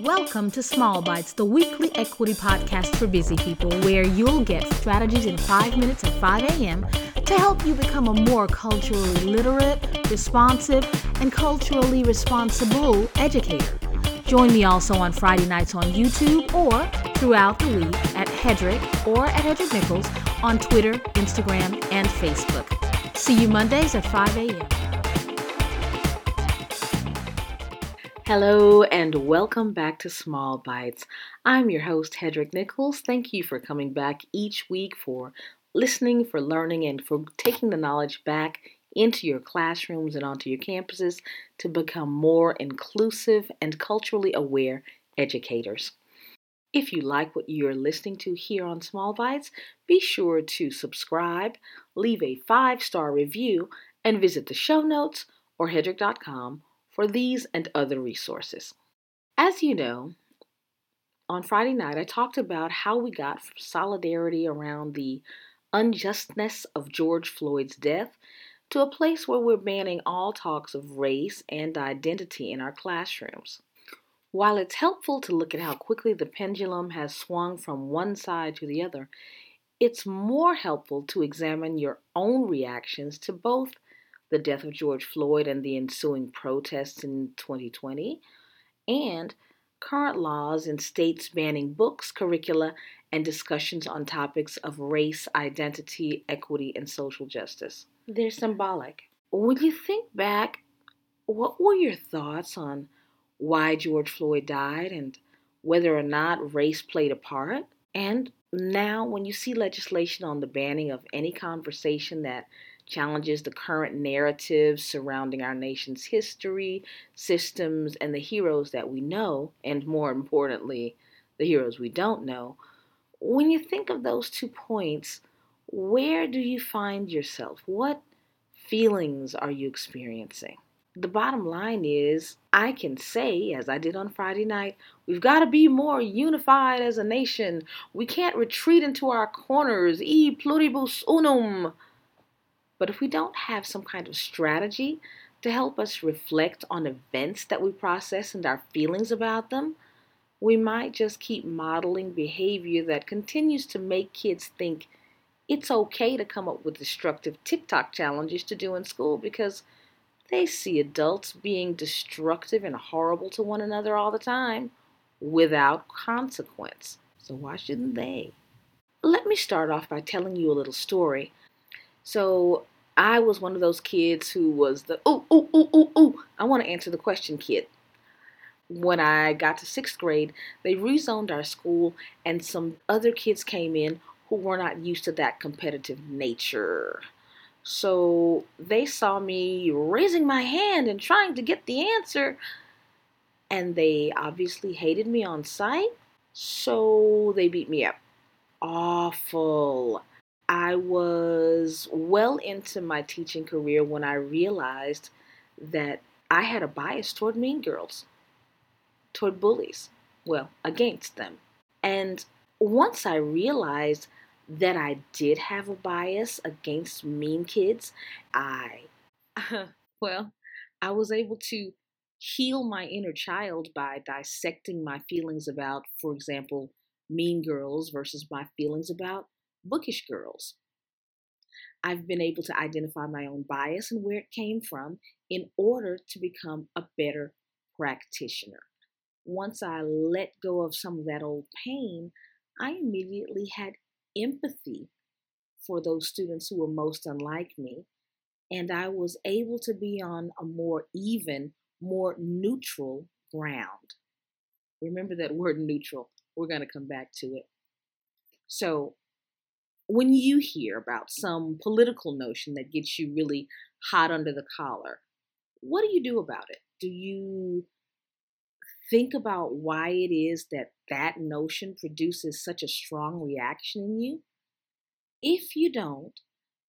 Welcome to Small Bites, the weekly equity podcast for busy people, where you'll get strategies in five minutes at 5 a.m. to help you become a more culturally literate, responsive, and culturally responsible educator. Join me also on Friday nights on YouTube or throughout the week at Hedreich or at Hedreich Nichols on Twitter, Instagram, and Facebook. See you Mondays at 5 a.m. Hello and welcome back to Small Bites. I'm your host, Hedreich Nichols. Thank you for coming back each week for listening, for learning, and for taking the knowledge back into your classrooms and onto your campuses to become more inclusive and culturally aware educators. If you like what you're listening to here on Small Bites, be sure to subscribe, leave a five star review, and visit the show notes or hedreich.com for these and other resources. As you know, on Friday night, I talked about how we got from solidarity around the unjustness of George Floyd's death to a place where we're banning all talks of race and identity in our classrooms. While it's helpful to look at how quickly the pendulum has swung from one side to the other, it's more helpful to examine your own reactions to both the death of George Floyd and the ensuing protests in 2020, and current laws in states banning books, curricula, and discussions on topics of race, identity, equity, and social justice. They're symbolic. When you think back, what were your thoughts on why George Floyd died and whether or not race played a part? And now, when you see legislation on the banning of any conversation that challenges the current narratives surrounding our nation's history, systems, and the heroes that we know, and more importantly, the heroes we don't know, when you think of those two points, where do you find yourself? What feelings are you experiencing? The bottom line is, I can say, as I did on Friday night, we've got to be more unified as a nation. We can't retreat into our corners. E pluribus unum. But if we don't have some kind of strategy to help us reflect on events that we process and our feelings about them, we might just keep modeling behavior that continues to make kids think it's okay to come up with destructive TikTok challenges to do in school because they see adults being destructive and horrible to one another all the time without consequence. So why shouldn't they? Let me start off by telling you a little story. So I was one of those kids who was the oh oh oh oh oh I want to answer the question kid. When I got to sixth grade, they rezoned our school, and some other kids came in who were not used to that competitive nature. So they saw me raising my hand and trying to get the answer, and they obviously hated me on sight, so they beat me up. Awful. I was well into my teaching career when I realized that I had a bias toward mean girls, toward bullies, well, against them. And once I realized that I did have a bias against mean kids, I, well, I was able to heal my inner child by dissecting my feelings about, for example, mean girls versus my feelings about bookish girls. I've been able to identify my own bias and where it came from in order to become a better practitioner. Once I let go of some of that old pain, I immediately had empathy for those students who were most unlike me. And I was able to be on a more even, more neutral ground. Remember that word neutral. We're going to come back to it. So, when you hear about some political notion that gets you really hot under the collar, what do you do about it? Do you think about why it is that that notion produces such a strong reaction in you? If you don't,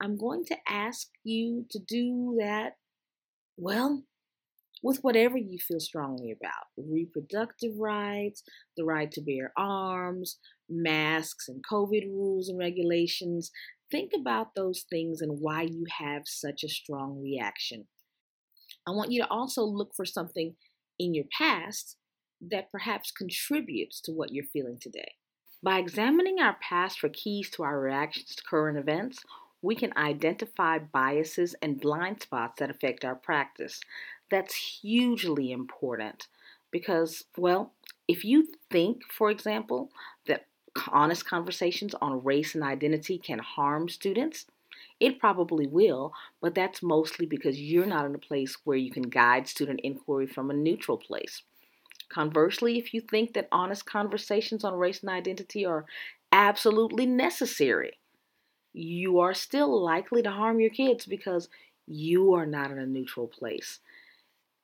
I'm going to ask you to do that, well, with whatever you feel strongly about reproductive rights, the right to bear arms, masks and COVID rules and regulations. Think about those things and why you have such a strong reaction. I want you to also look for something in your past that perhaps contributes to what you're feeling today. By examining our past for keys to our reactions to current events, we can identify biases and blind spots that affect our practice. That's hugely important because, well, if you think, for example, that honest conversations on race and identity can harm students, it probably will, but that's mostly because you're not in a place where you can guide student inquiry from a neutral place. Conversely, if you think that honest conversations on race and identity are absolutely necessary, you are still likely to harm your kids because you are not in a neutral place.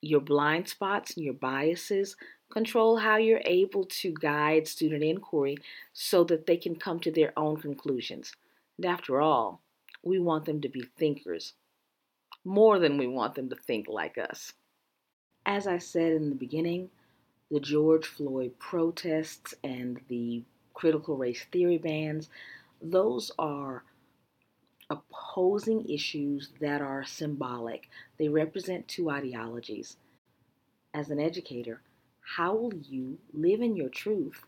Your blind spots and your biases control how you're able to guide student inquiry so that they can come to their own conclusions. And after all, we want them to be thinkers more than we want them to think like us. As I said in the beginning, the George Floyd protests and the critical race theory bans, those are opposing issues that are symbolic. They represent two ideologies. As an educator, how will you live in your truth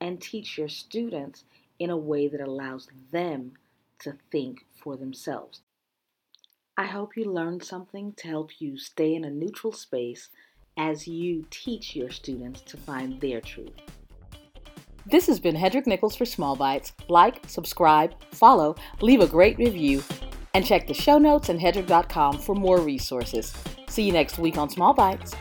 and teach your students in a way that allows them to think for themselves? I hope you learned something to help you stay in a neutral space as you teach your students to find their truth. This has been Hedreich Nichols for Small Bites. Like, subscribe, follow, leave a great review, and check the show notes and hedreich.com for more resources. See you next week on Small Bites.